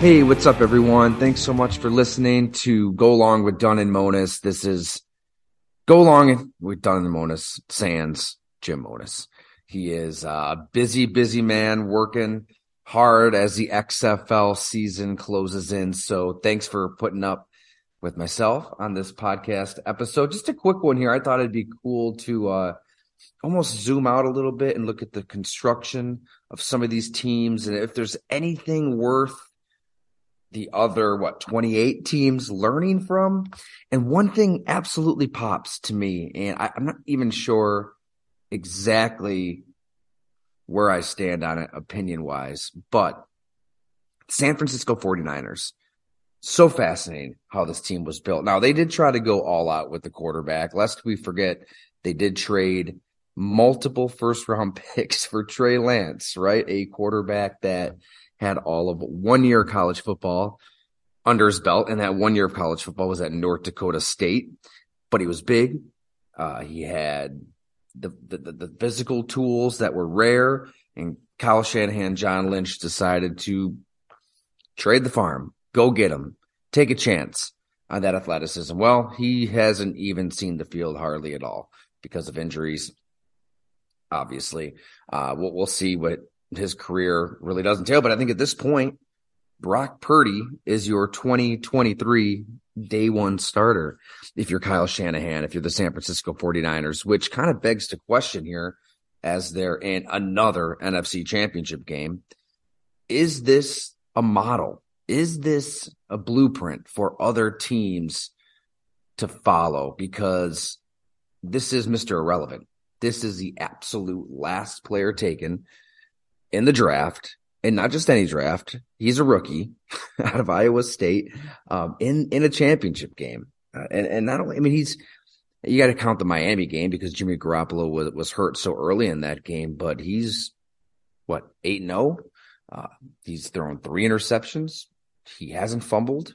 Hey, what's up, everyone? Thanks so much for listening to Go Long with Dunne and Monos. This is Go Long with Dunne and Monos, Sans Jim Monos. He is a busy, busy man working hard as the XFL season closes in. So thanks for putting up with myself on this podcast episode. Just a quick one here. I thought it'd be cool to uh, almost zoom out a little bit and look at the construction of some of these teams and if there's anything worth the other what 28 teams learning from? And one thing absolutely pops to me and I, i'm not even sure exactly where i stand on it opinion wise but san francisco 49ers so fascinating how this team was built. Now they did try to go all out with the quarterback. Lest we forget they did trade multiple first round picks for trey lance right? A quarterback that had all of one year of college football under his belt, and that one year of college football was at North Dakota State. But he was big. Uh, he had the, the, the physical tools that were rare, and Kyle Shanahan, John Lynch decided to trade the farm, go get him, take a chance on that athleticism. Well, he hasn't even seen the field hardly at all because of injuries. Obviously, uh, we'll, we'll see what his career really does entail. But I think at this point, Brock Purdy is your 2023 day one starter. If you're Kyle Shanahan, if you're the San Francisco 49ers, which kind of begs to question here as they're in another NFC championship game. Is this a model? Is this a blueprint for other teams to follow? Because this is Mr. Irrelevant. This is the absolute last player taken in the draft, and not just any draft. He's a rookie out of Iowa State um, in in a championship game, uh, and and not only I mean he's you got to count the Miami game because Jimmy Garoppolo was was hurt so early in that game, but he's what eight and zero. Oh? Uh, he's thrown three interceptions. He hasn't fumbled.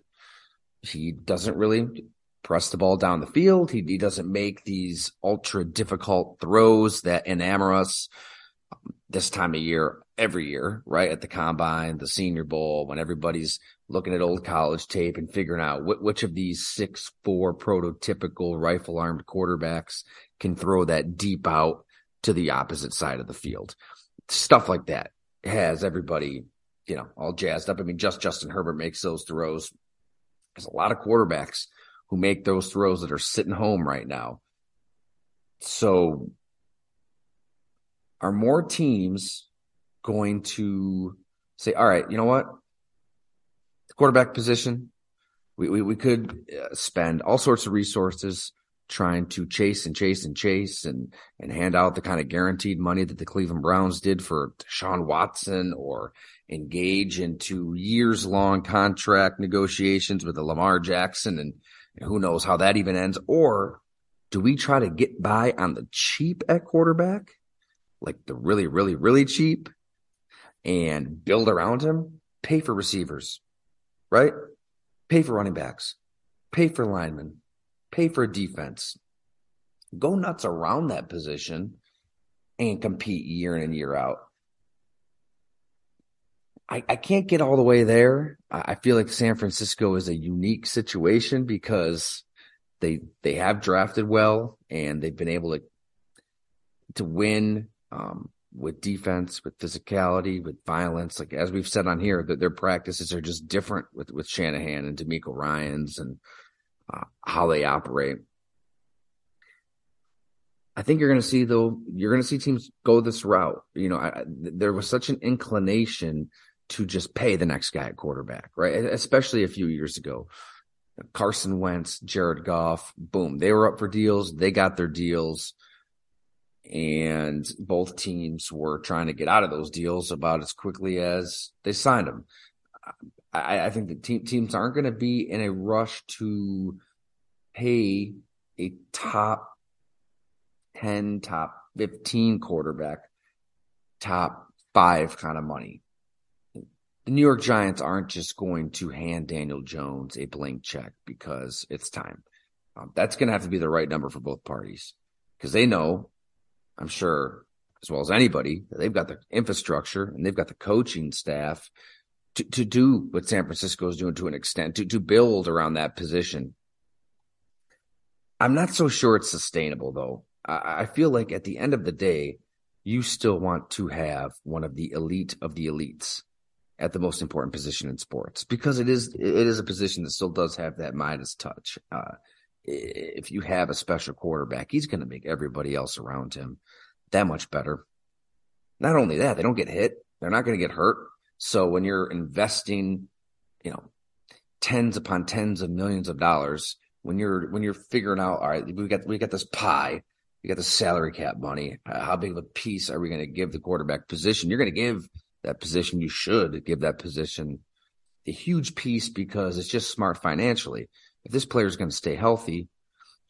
He doesn't really press the ball down the field. He, he doesn't make these ultra difficult throws that enamor us this time of year every year, right? At the combine, the senior bowl, when everybody's looking at old college tape and figuring out wh- which of these six, four prototypical rifle armed quarterbacks can throw that deep out to the opposite side of the field. Stuff like that has everybody, you know, all jazzed up. I mean, just Justin Herbert makes those throws. There's a lot of quarterbacks who make those throws that are sitting home right now. So are more teams going to say, all right, you know what? The quarterback position, we, we, we could uh, spend all sorts of resources trying to chase and chase and chase and, and hand out the kind of guaranteed money that the Cleveland Browns did for Sean Watson or engage into years long contract negotiations with the Lamar Jackson and, and who knows how that even ends. Or do we try to get by on the cheap at quarterback? Like the really, really, really cheap and build around him, pay for receivers, right? Pay for running backs, pay for linemen, pay for defense, go nuts around that position and compete year in and year out. I, I can't get all the way there. I feel like San Francisco is a unique situation because they they have drafted well and they've been able to to win um, with defense, with physicality, with violence. Like as we've said on here, that their practices are just different with with Shanahan and DeMeco Ryans and uh, how they operate. I think you're going to see though you're going to see teams go this route. You know, I, there was such an inclination to just pay the next guy at quarterback, right? Especially a few years ago. Carson Wentz, Jared Goff, boom, they were up for deals. They got their deals. And both teams were trying to get out of those deals about as quickly as they signed them. I, I think the team, teams aren't going to be in a rush to pay a top 10, top 15 quarterback, top five kind of money the New York Giants aren't just going to hand Daniel Jones a blank check because it's time. Um, that's going to have to be the right number for both parties because they know, I'm sure, as well as anybody, they've got the infrastructure and they've got the coaching staff to, to do what San Francisco is doing to an extent, to, to build around that position. I'm not so sure it's sustainable though. I, I feel like at the end of the day, you still want to have one of the elite of the elites at the most important position in sports because it is it is a position that still does have that Midas touch. Uh, if you have a special quarterback, he's going to make everybody else around him that much better. Not only that, they don't get hit; they're not going to get hurt. So when you're investing, you know, tens upon tens of millions of dollars, when you're when you're figuring out, all right, we got we got this pie, we got the salary cap money. Uh, how big of a piece are we going to give the quarterback position? You're going to give that position. You should give that position a huge piece because it's just smart financially. If this player is going to stay healthy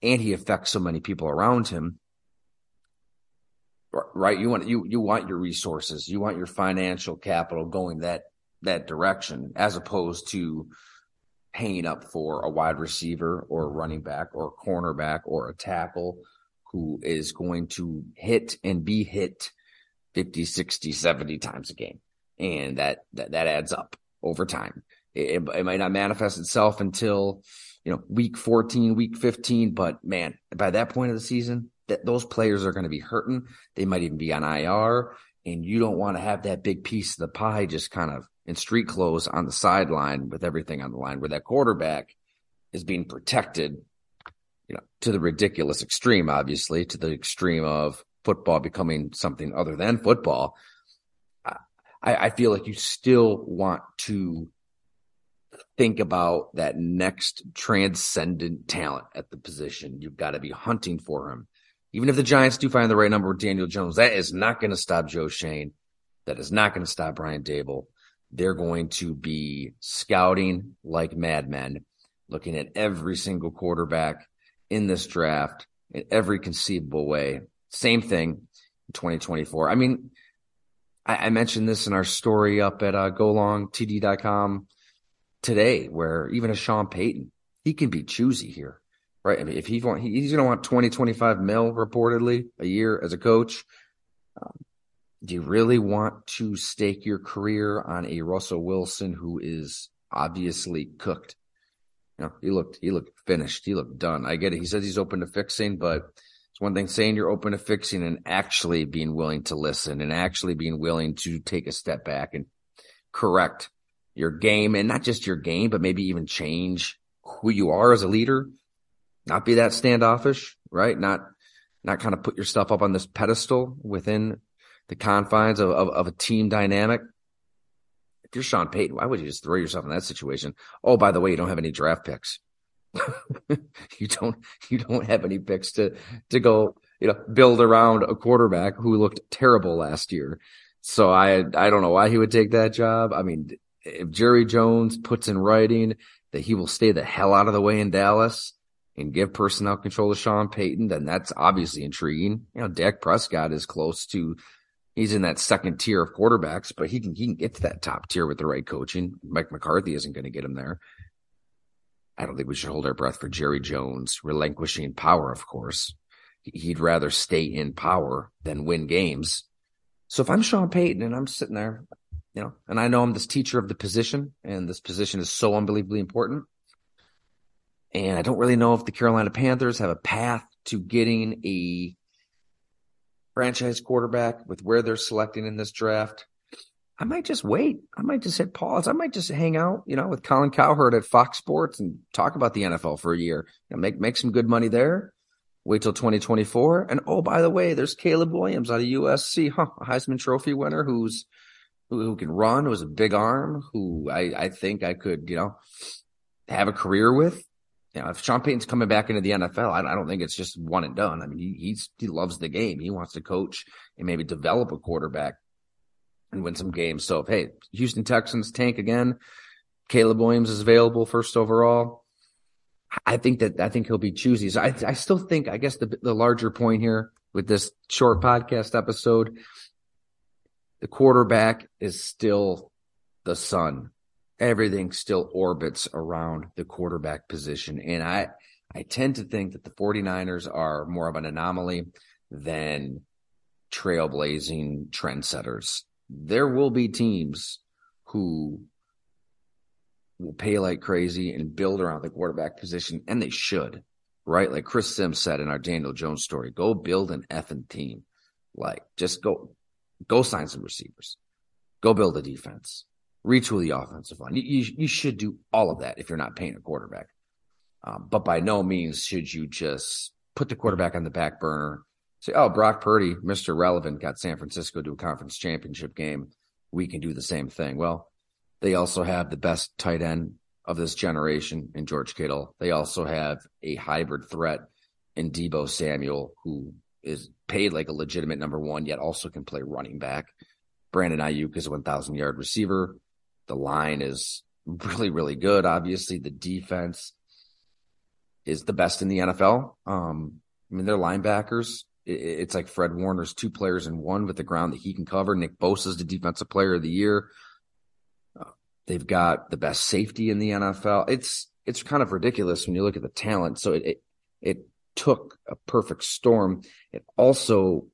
and he affects so many people around him, right? You want you you want your resources, you want your financial capital going that that direction, as opposed to paying up for a wide receiver or a running back or a cornerback or a tackle who is going to hit and be hit 50, 60, 70 times a game and that that, that adds up over time. It, it, might not manifest itself until you know week 14, week 15, but man, by that point of the season, that those players are going to be hurting. They might even be on IR, and you don't want to have that big piece of the pie just kind of in street clothes on the sideline with everything on the line, where that quarterback is being protected, you know, to the ridiculous extreme, obviously, to the extreme of football becoming something other than football. I, I feel like you still want to think about that next transcendent talent at the position. You've got to be hunting for him. Even if the Giants do find the right number with Daniel Jones, that is not going to stop Joe Schoen. That is not going to stop Brian Daboll. They're going to be scouting like madmen, looking at every single quarterback in this draft in every conceivable way. Same thing in 2024. I mean, I, I mentioned this in our story up at uh, golongtd.com today, where even a Sean Payton, he can be choosy here, right? I mean, if he want, he's going to want 20, 25 mil reportedly a year as a coach. Um, do you really want to stake your career on a Russell Wilson who is obviously cooked? You know, he looked, he looked finished. He looked done. I get it. He says he's open to fixing, but it's one thing saying you're open to fixing and actually being willing to listen and actually being willing to take a step back and correct your game and not just your game, but maybe even change who you are as a leader. Not be that standoffish, right? Not, not kind of put yourself up on this pedestal within the confines of, of, of a team dynamic. If you're Sean Payton, why would you just throw yourself in that situation? Oh, by the way, you don't have any draft picks. you don't you don't have any picks to to go you know build around a quarterback who looked terrible last year. So I I don't know why he would take that job. I mean, if Jerry Jones puts in writing that he will stay the hell out of the way in Dallas and give personnel control to Sean Payton, then that's obviously intriguing. You know, Dak Prescott is close to he's in that second tier of quarterbacks, but he can he can get to that top tier with the right coaching. Mike McCarthy isn't going to get him there. I don't think we should hold our breath for Jerry Jones relinquishing power, of course. He'd rather stay in power than win games. So if I'm Sean Payton and I'm sitting there, you know, and I know I'm this teacher of the position and this position is so unbelievably important. And I don't really know if the Carolina Panthers have a path to getting a franchise quarterback with where they're selecting in this draft. I might just wait. I might just hit pause. I might just hang out, you know, with Colin Cowherd at Fox Sports and talk about the NFL for a year. You know, make make some good money there. Wait till 2024. And oh, by the way, there's Caleb Williams out of USC, huh? A Heisman Trophy winner who's who, who can run, who has a big arm, who I, I think I could, you know, have a career with. You know, if Sean Payton's coming back into the NFL, I, I don't think it's just one and done. I mean, he, he's he loves the game. He wants to coach and maybe develop a quarterback and win some games. So if hey, Houston Texans tank again, Caleb Williams is available first overall. I think that I think he'll be choosy. So I, I still think I guess the the larger point here with this short podcast episode, the quarterback is still the sun. Everything still orbits around the quarterback position. And I I tend to think that the 49ers are more of an anomaly than trailblazing trendsetters there will be teams who will pay like crazy and build around the quarterback position, and they should, right? Like Chris Sims said in our Daniel Jones story, go build an effing team. Like, just go, go sign some receivers, go build a defense, retool the offensive line. You, you, you should do all of that if you're not paying a quarterback. Um, but by no means should you just put the quarterback on the back burner say, oh, Brock Purdy, Mr. Relevant, got San Francisco to a conference championship game. We can do the same thing. Well, they also have the best tight end of this generation in George Kittle. They also have a hybrid threat in Deebo Samuel, who is paid like a legitimate number one, yet also can play running back. Brandon Aiyuk is a 1,000 yard receiver. The line is really, really good. Obviously, the defense is the best in the NFL. Um, I mean, their linebackers it's like Fred Warner's two players in one with the ground that he can cover. Nick Bosa's the defensive player of the year. Uh, they've got the best safety in the NFL. It's it's kind of ridiculous when you look at the talent. So it it, it took a perfect storm. It also,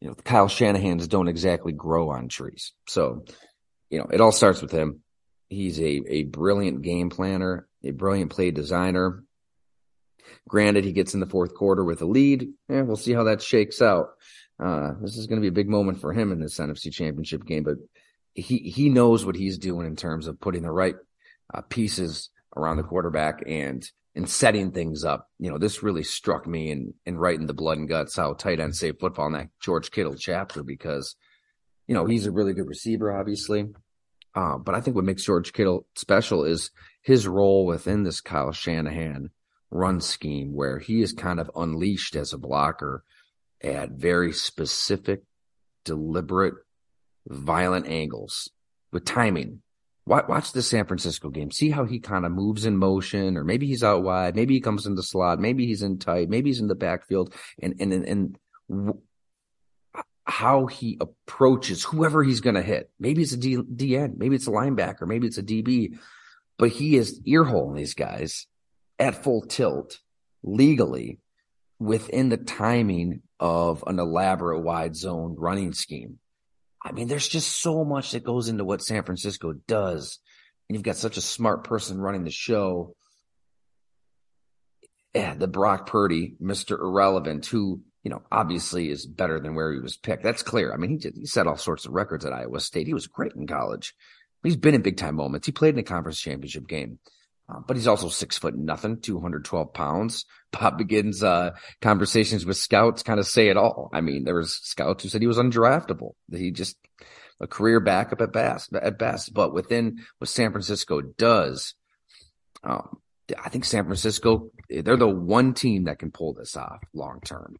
you know, Kyle Shanahan's don't exactly grow on trees. So, you know, it all starts with him. He's a a brilliant game planner, a brilliant play designer. Granted, he gets in the fourth quarter with a lead. Yeah, we'll see how that shakes out. Uh, this is going to be a big moment for him in this NFC Championship game, but he he knows what he's doing in terms of putting the right uh, pieces around the quarterback and and setting things up. You know, this really struck me in in in the blood and guts how tight end save football in that George Kittle chapter because you know he's a really good receiver, obviously. Uh, but I think what makes George Kittle special is his role within this Kyle Shanahan run scheme where he is kind of unleashed as a blocker at very specific, deliberate, violent angles with timing. Watch the San Francisco game. See how he kind of moves in motion, or maybe he's out wide, maybe he comes in the slot, maybe he's in tight, maybe he's in the backfield, and and and, and how he approaches whoever he's going to hit. Maybe it's a D, DN, maybe it's a linebacker, maybe it's a DB, but he is earholing these guys at full tilt legally within the timing of an elaborate wide zone running scheme. I mean, there's just so much that goes into what San Francisco does. And you've got such a smart person running the show. Yeah, the Brock Purdy, Mr. Irrelevant, who, you know, obviously is better than where he was picked. That's clear. I mean, he, did, he set all sorts of records at Iowa State. He was great in college. He's been in big time moments. He played in a conference championship game. Uh, but he's also six foot nothing, 212 pounds. Bob McGinn's uh, conversations with scouts kind of say it all. I mean, there was scouts who said he was undraftable. He just a career backup at best, at best. But within what San Francisco does, um, I think San Francisco, they're the one team that can pull this off long term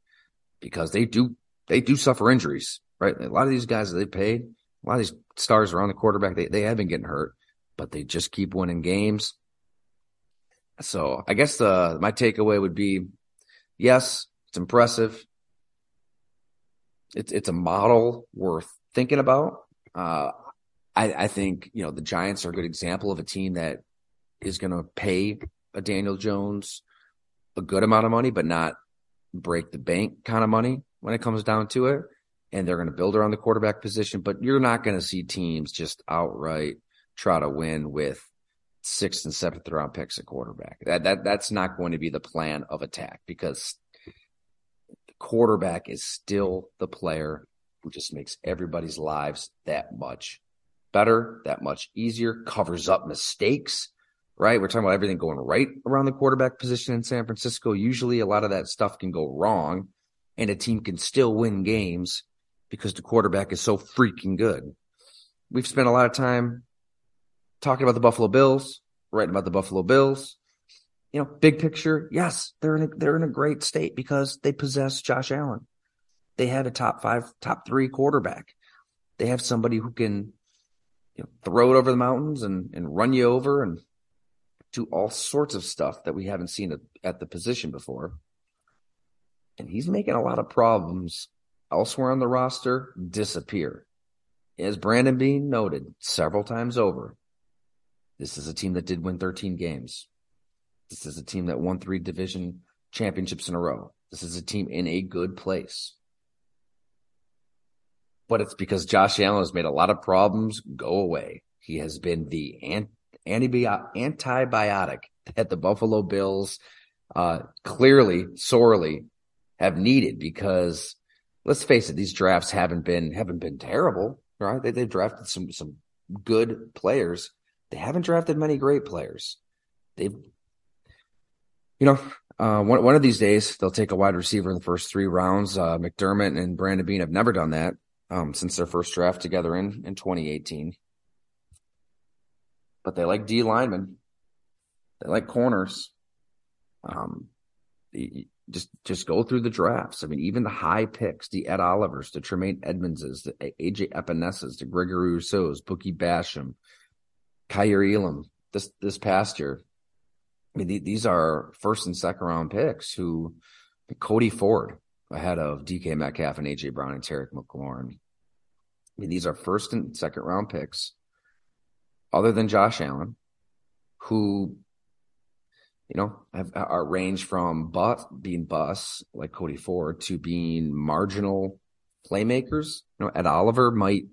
because they do, they do suffer injuries, right? A lot of these guys that they paid, a lot of these stars around the quarterback, they, they have been getting hurt, but they just keep winning games. So I guess the my takeaway would be, yes, it's impressive. It's it's a model worth thinking about. Uh, I, I think you know the Giants are a good example of a team that is going to pay a Daniel Jones a good amount of money, but not break the bank kind of money when it comes down to it. And they're going to build around the quarterback position, but you're not going to see teams just outright try to win with sixth and seventh round picks at quarterback. That that that's not going to be the plan of attack because the quarterback is still the player who just makes everybody's lives that much better, that much easier, covers up mistakes, right? We're talking about everything going right around the quarterback position in San Francisco. Usually a lot of that stuff can go wrong and a team can still win games because the quarterback is so freaking good. We've spent a lot of time talking about the Buffalo Bills, writing about the Buffalo Bills. You know, big picture, yes, they're in a, they're in a great state because they possess Josh Allen. They have a top five, top three quarterback. They have somebody who can you know, throw it over the mountains and, and run you over and do all sorts of stuff that we haven't seen at, at the position before. And he's making a lot of problems elsewhere on the roster disappear. As Brandon Beane noted several times over, this is a team that did win 13 games. This is a team that won three division championships in a row. This is a team in a good place but it's because Josh Allen has made a lot of problems go away. He has been the antibiotic that the Buffalo Bills uh, clearly, sorely have needed because let's face it, these drafts haven't been haven't been terrible, right? They, they've drafted some some good players. They haven't drafted many great players. They've, you know, uh, one one of these days they'll take a wide receiver in the first three rounds. Uh, McDermott and Brandon Beane have never done that um, since their first draft together in, in 2018. But they like D linemen. They like corners. Um, just just go through the drafts. I mean, even the high picks, the Ed Olivers, the Tremaine Edmundses, the AJ Epenesas, the Gregory Rousseaus, Boogie Basham, Kaiir Elam this this past year. I mean, these are first and second round picks who Cody Ford, ahead of DK Metcalf and AJ Brown and Terry McLaurin. I mean, these are first and second round picks, other than Josh Allen, who, you know, have are range from but being bus like Cody Ford to being marginal playmakers. You know, Ed Oliver might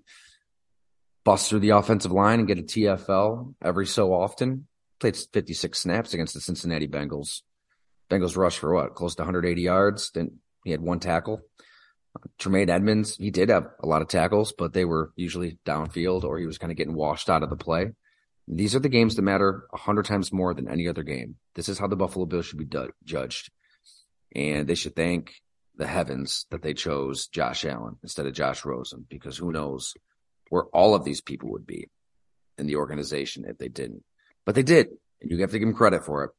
bust through the offensive line and get a TFL every so often. Played 56 snaps against the Cincinnati Bengals. Bengals rush for what? Close to 180 yards. Then he had one tackle. Uh, Tremaine Edmunds, he did have a lot of tackles, but they were usually downfield or he was kind of getting washed out of the play. These are the games that matter a hundred times more than any other game. This is how the Buffalo Bills should be du- judged. And they should thank the heavens that they chose Josh Allen instead of Josh Rosen, because who knows where all of these people would be in the organization if they didn't. But they did. And you have to give them credit for it.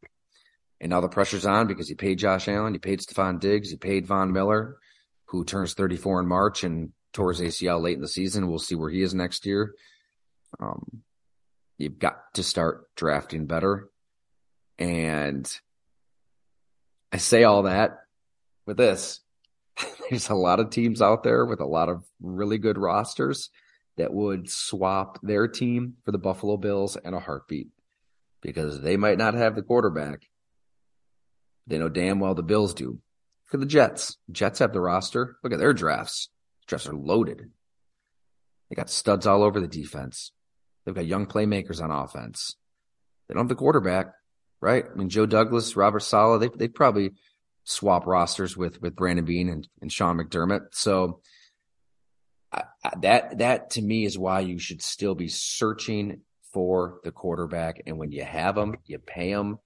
And now the pressure's on because he paid Josh Allen, he paid Stefon Diggs, he paid Von Miller, who turns 34 in March and tore his ACL late in the season. We'll see where he is next year. Um, you've got to start drafting better. And I say all that with this. There's a lot of teams out there with a lot of really good rosters that would swap their team for the Buffalo Bills and a heartbeat because they might not have the quarterback, they know damn well the Bills do. Look at the Jets. Jets have the roster. Look at their drafts. Drafts are loaded. They got studs all over the defense. They've got young playmakers on offense. They don't have the quarterback, right? I mean, Joe Douglas, Robert Saleh, they they probably swap rosters with with Brandon Beane and, and Sean McDermott. So that that to me is why you should still be searching for the quarterback. And when you have them, you pay them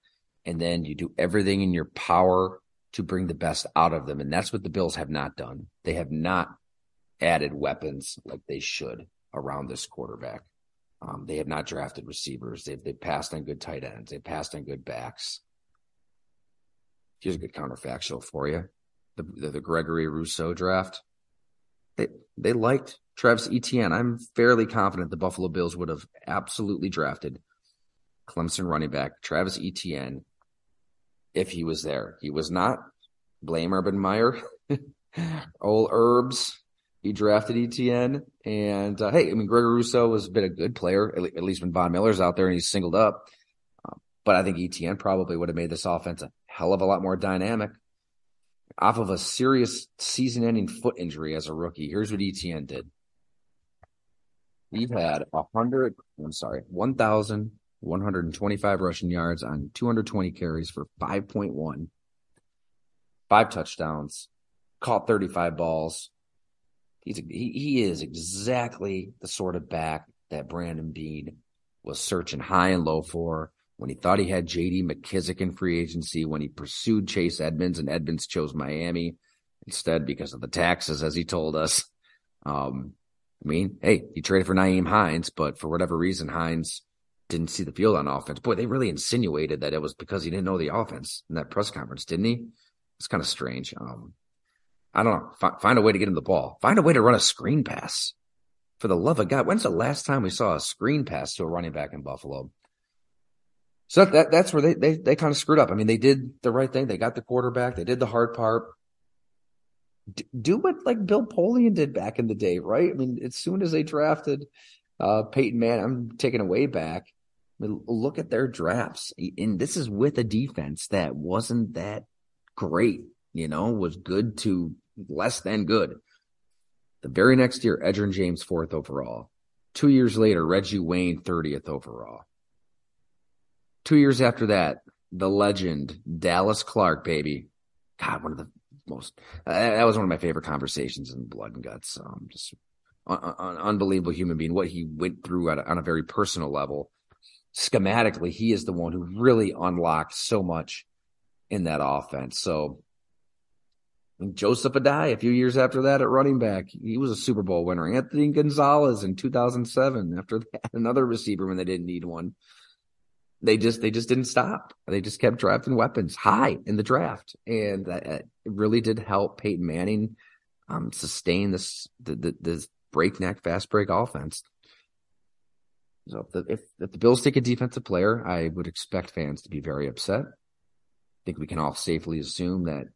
and then you do everything in your power to bring the best out of them. And that's what the Bills have not done. They have not added weapons like they should around this quarterback. Um, they have not drafted receivers. They've, they've passed on good tight ends. They've passed on good backs. Here's a good counterfactual for you. The, the, the Gregory Rousseau draft. They, they liked Travis Etienne. I'm fairly confident the Buffalo Bills would have absolutely drafted Clemson running back Travis Etienne if he was there. He was not. Blame Urban Meyer. Old Herbs. He drafted Etienne. And uh, hey, I mean, Gregory Rousseau has been a good player, at least when Von Miller's out there and he's singled up. Um, But I think Etienne probably would have made this offense a hell of a lot more dynamic. Off of a serious season ending foot injury as a rookie, here's what Etienne did. He had a hundred, I'm sorry, 1,125 rushing yards on 220 carries for 5.1, five touchdowns, caught 35 balls. He's he, he is exactly the sort of back that Brandon Beane was searching high and low for when he thought he had JD McKissic in free agency, when he pursued Chase Edmonds and Edmonds chose Miami instead because of the taxes, as he told us. Um, I mean, hey, he traded for Nyheim Hines, but for whatever reason, Hines didn't see the field on offense. Boy, they really insinuated that it was because he didn't know the offense in that press conference, didn't he? It's kind of strange. Um, I don't know. F- find a way to get him the ball. Find a way to run a screen pass. For the love of God, when's the last time we saw a screen pass to a running back in Buffalo? So that that's where they, they they kind of screwed up. I mean, they did the right thing. They got the quarterback. They did the hard part. Do what like Bill Polian did back in the day, right? I mean, as soon as they drafted uh, Peyton Manning, I'm taking away back. I mean, look at their drafts, and this is with a defense that wasn't that great. You know, was good to less than good. The very next year, Edgerrin James fourth overall. Two years later, Reggie Wayne 30th overall. Two years after that, the legend Dallas Clark, baby. God, one of the most. Uh, that was one of my favorite conversations in Blood and Guts. Um, just an unbelievable human being. What he went through a, on a very personal level. Schematically, he is the one who really unlocked so much in that offense. So Joseph Addai, a few years after that at running back, he was a Super Bowl winner. Anthony Gonzalez in 2007, after that, another receiver when they didn't need one they just they just didn't stop. They just kept drafting weapons high in the draft, and that it really did help Peyton Manning um, sustain this the, the, this breakneck fast break offense. So if the, if, if the Bills take a defensive player, I would expect fans to be very upset. I think we can all safely assume that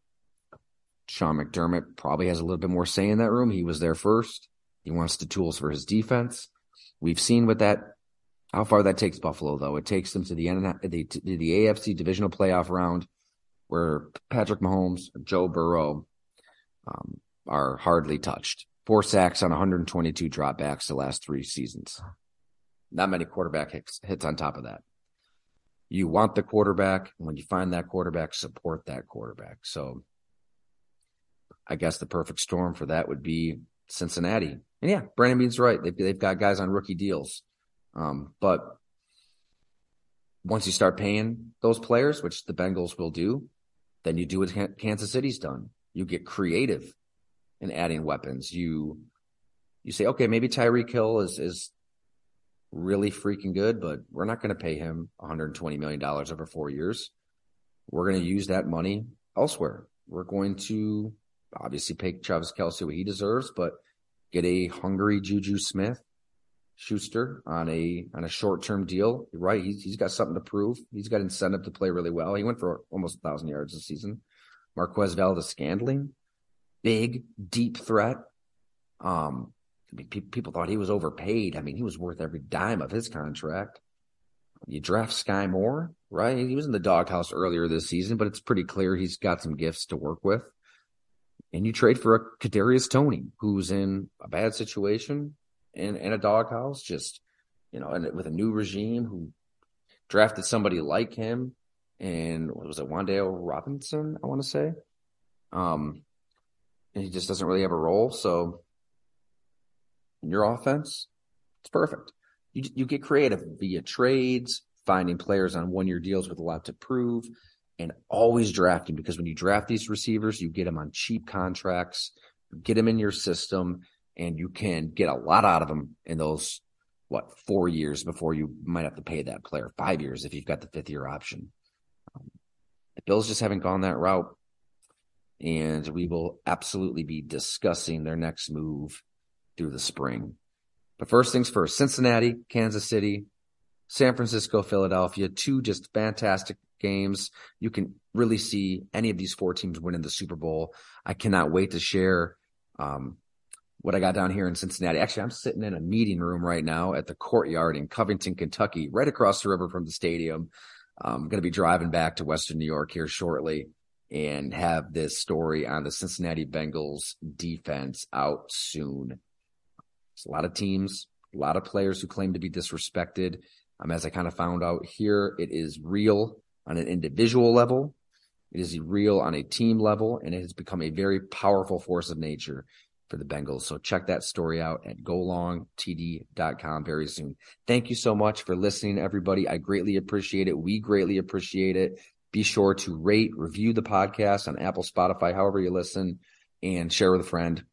Sean McDermott probably has a little bit more say in that room. He was there first. He wants the tools for his defense. We've seen what that how far that takes Buffalo, though, it takes them to the end of the, the AFC divisional playoff round, where Patrick Mahomes, Joe Burrow, um, are hardly touched. Four sacks on 122 dropbacks the last three seasons. Not many quarterback hits, hits on top of that. You want the quarterback. When you find that quarterback, support that quarterback. So I guess the perfect storm for that would be Cincinnati. And yeah, Brandon Beane's right. They've, they've got guys on rookie deals. Um, but once you start paying those players, which the Bengals will do, then you do what Kansas City's done. You get creative in adding weapons. You you say, okay, maybe Tyreek Hill is is really freaking good, but we're not going to pay him 120 million dollars over four years. We're going to use that money elsewhere. We're going to obviously pay Travis Kelce what he deserves, but get a hungry Juju Smith Schuster on a on a short term deal. Right, he's he's got something to prove. He's got incentive to play really well. He went for almost a thousand yards this season. Marquez Valdes-Scantling, big deep threat. Um, people thought he was overpaid. I mean, he was worth every dime of his contract. You draft Sky Moore, right? He was in the doghouse earlier this season, but it's pretty clear he's got some gifts to work with. And you trade for a Kadarius Toney, who's in a bad situation, in, in a doghouse, just, you know, and with a new regime who drafted somebody like him and what was it, Wan'Dale Robinson, I want to say. Um, and he just doesn't really have a role. So in your offense, it's perfect. You, you get creative via trades, finding players on one year deals with a lot to prove, and always drafting because when you draft these receivers, you get them on cheap contracts, get them in your system, and you can get a lot out of them in those what four years before you might have to pay that player five years if you've got the fifth year option. Um, the Bills just haven't gone that route, and we will absolutely be discussing their next move through the spring. But first things first: Cincinnati, Kansas City, San Francisco, Philadelphia, two just fantastic games. You can really see any of these four teams winning the Super Bowl. I cannot wait to share um, what I got down here in Cincinnati. Actually, I'm sitting in a meeting room right now at the courtyard in Covington, Kentucky, right across the river from the stadium. I'm going to be driving back to Western New York here shortly and have this story on the Cincinnati Bengals defense out soon. There's a lot of teams, a lot of players who claim to be disrespected. Um, as I kind of found out here, it is real on an individual level. It is real on a team level, and it has become a very powerful force of nature for the Bengals. So check that story out at golongtd.com very soon. Thank you so much for listening, everybody. I greatly appreciate it. We greatly appreciate it. Be sure to rate, review the podcast on Apple, Spotify, however you listen, and share with a friend.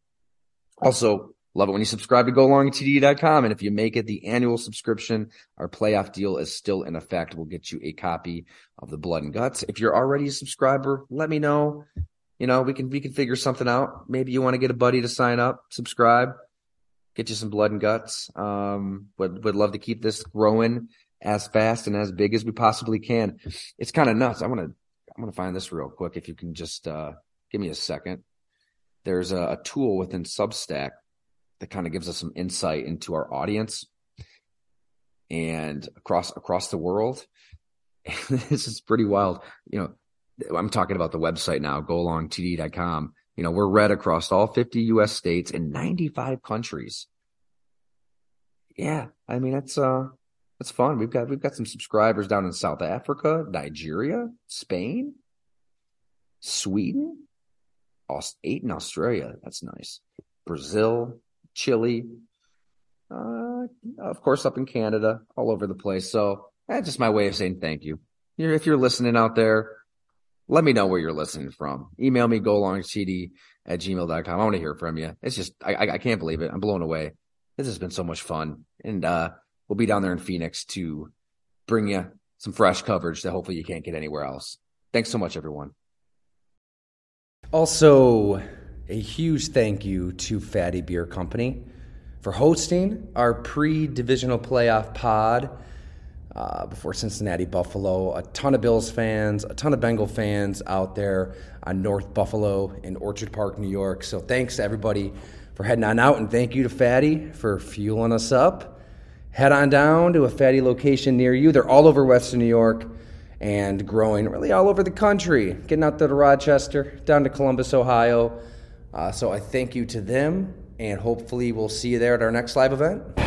Also, love it when you subscribe to golongtd.com. And if you make it the annual subscription, our playoff deal is still in effect. We'll get you a copy of the blood and guts. If you're already a subscriber, let me know you know, we can we can figure something out. Maybe you want to get a buddy to sign up, subscribe, get you some blood and guts. Um, would would love to keep this growing as fast and as big as we possibly can. It's kind of nuts. I want to I'm gonna find this real quick. If you can just uh, give me a second. There's a, a tool within Substack that kind of gives us some insight into our audience and across across the world. this is pretty wild. You know, I'm talking about the website now, golongtd.com. You know, we're read across all 50 US states and 95 countries. Yeah, I mean that's uh that's fun. We've got we've got some subscribers down in South Africa, Nigeria, Spain, Sweden, eight in Australia. That's nice. Brazil, Chile, uh, of course up in Canada, all over the place. So that's just my way of saying thank you. If you're listening out there, let me know where you're listening from. Email me golongtd at gmail.com. I want to hear from you. It's just, I, I can't believe it. I'm blown away. This has been so much fun. And, uh, we'll be down there in Phoenix to bring you some fresh coverage that hopefully you can't get anywhere else. Thanks so much, everyone. Also, a huge thank you to Fattey Beer Company for hosting our pre divisional playoff pod uh, before Cincinnati Buffalo. A ton of Bills fans, a ton of Bengal fans out there on North Buffalo in Orchard Park, New York. So thanks to everybody for heading on out, and thank you to Fattey for fueling us up. Head on down to a Fattey location near you. They're all over Western New York and growing really all over the country, getting out there to Rochester, down to Columbus, Ohio. Uh, so I thank you to them, and hopefully we'll see you there at our next live event.